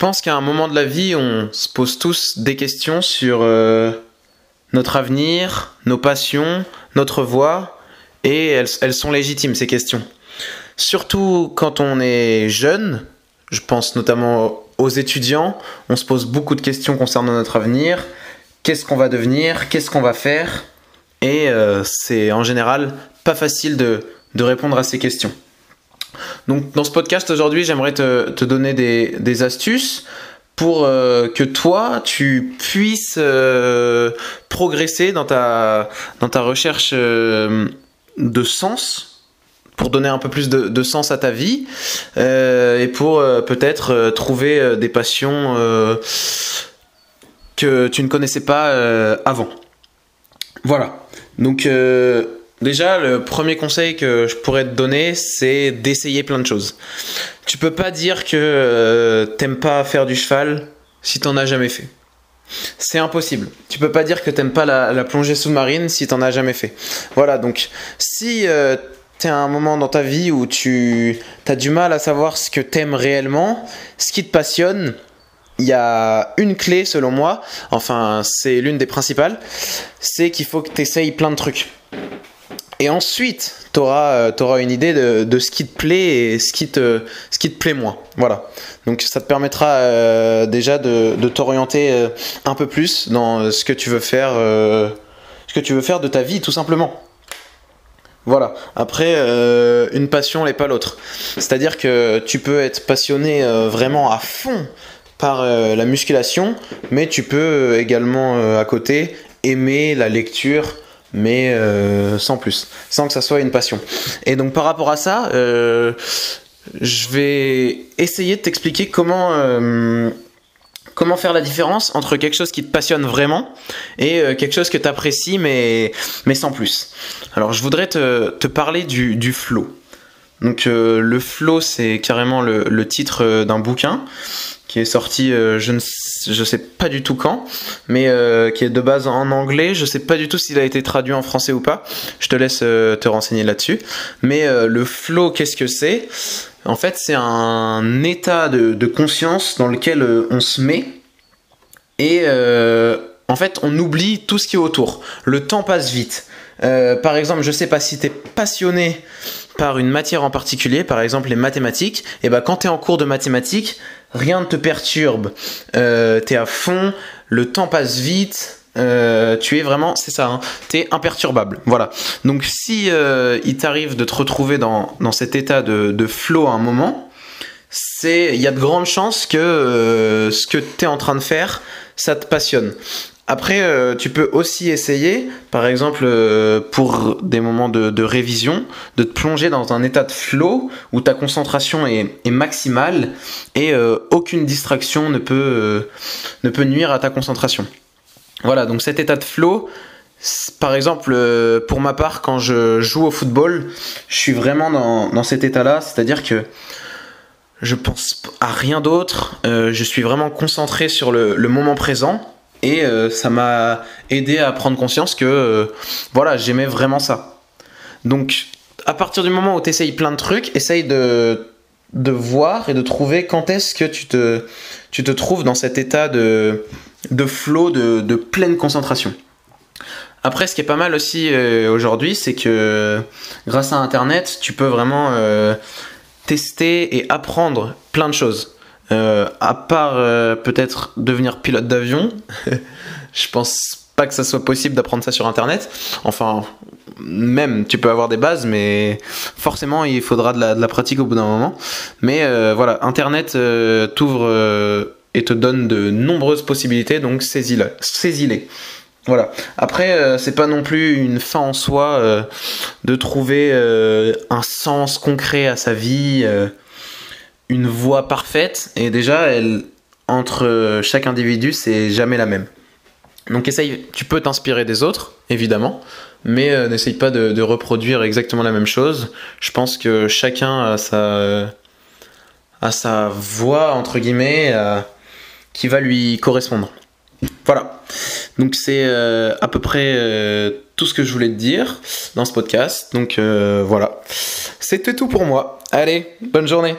pense qu'à un moment de la vie, on se pose tous des questions sur euh, notre avenir, nos passions, notre voie, et elles, sont légitimes, ces questions. Surtout quand on est jeune, je pense notamment aux étudiants, on se pose beaucoup de questions concernant notre avenir, qu'est-ce qu'on va devenir, qu'est-ce qu'on va faire, et euh, c'est en général pas facile de répondre à ces questions. Donc dans ce podcast aujourd'hui, j'aimerais te, donner des, astuces pour euh, que toi, tu puisses euh, progresser dans ta, dans ta recherche euh, de sens, pour donner un peu plus de, de sens à ta vie, et pour peut-être trouver des passions que tu ne connaissais pas avant. Voilà. Donc Déjà, le premier conseil que je pourrais te donner, c'est d'essayer plein de choses. Tu peux pas dire que euh, t'aimes pas faire du cheval si t'en as jamais fait. C'est impossible. Tu peux pas dire que t'aimes pas la, plongée sous-marine si t'en as jamais fait. Voilà, donc si euh, t'es à un moment dans ta vie où tu as du mal à savoir ce que t'aimes réellement, ce qui te passionne, il y a une clé selon moi, enfin c'est l'une des principales, c'est qu'il faut que tu essayes plein de trucs. Et ensuite, tu auras, auras, une idée de, ce qui te plaît et ce qui te, plaît moins. Voilà. Donc ça te permettra euh, déjà de, t'orienter euh, un peu plus dans ce que tu veux faire, euh, ce que tu veux faire de ta vie, tout simplement. Voilà. Après, euh, une passion n'est pas l'autre. C'est-à-dire que tu peux être passionné euh, vraiment à fond par euh, la musculation, mais tu peux également à côté aimer la lecture, mais euh, sans plus, sans que ça soit une passion. Et donc par rapport à ça, euh, je vais essayer de t'expliquer comment euh, comment faire la différence entre quelque chose qui te passionne vraiment et quelque chose que tu apprécies mais mais sans plus. Alors je voudrais te, te parler du, du flow. Donc le flow c'est carrément le, le titre d'un bouquin qui est sorti, euh, je ne je sais pas du tout quand, mais euh, qui est de base en anglais. Je sais pas du tout s'il a été traduit en français ou pas. Je te laisse euh, te renseigner là-dessus. Mais le flow, qu'est-ce que c'est? En fait, c'est un état de, conscience dans lequel on se met et en fait, on oublie tout ce qui est autour. Le temps passe vite. par exemple, je sais pas si t'es passionné par une matière en particulier, par exemple les mathématiques, et ben quand tu es en cours de mathématiques, rien ne te perturbe, euh, tu es à fond, le temps passe vite, euh, tu es vraiment, c'est ça, hein, tu es imperturbable. Voilà. Donc si euh, il t'arrive de te retrouver dans, dans cet état de, de flow à un moment, il y a de grandes chances que ce que tu es en train de faire, ça te passionne. Après, euh, tu peux aussi essayer, par exemple, euh, pour des moments de, révision, de te plonger dans un état de flow où ta concentration est, maximale et euh, aucune distraction ne peut, nuire à ta concentration. Voilà, donc cet état de flow, par exemple, pour ma part, quand je joue au football, je suis vraiment dans, cet état-là, c'est-à-dire que je pense à rien d'autre, je suis vraiment concentré sur le moment présent et euh, ça m'a aidé à prendre conscience que euh, voilà j'aimais vraiment ça. Donc à partir du moment où tu essayes plein de trucs essaye de voir et de trouver quand est-ce que tu te trouves dans cet état de de flow de, pleine concentration. Après ce qui est pas mal aussi euh, aujourd'hui c'est que grâce à internet tu peux vraiment tester et apprendre plein de choses euh, à part euh, peut-être devenir pilote d'avion, je pense pas que ça soit possible d'apprendre ça sur internet. Enfin, même tu peux avoir des bases, mais forcément il faudra de la, pratique au bout d'un moment. Mais euh, voilà, internet t'ouvre et te donne de nombreuses possibilités, donc saisis-les. Saisis voilà. Après, c'est pas non plus une fin en soi de trouver un sens concret à sa vie une voix parfaite et déjà elle entre chaque individu c'est jamais la même. Donc essaye tu peux t'inspirer des autres évidemment mais euh, n'essaye pas de, reproduire exactement la même chose. Je pense que chacun a sa a sa voix entre guillemets euh, qui va lui correspondre. Voilà. Donc c'est euh, à peu près euh, tout ce que je voulais te dire dans ce podcast. Donc euh, voilà. C'était tout pour moi. Allez bonne journée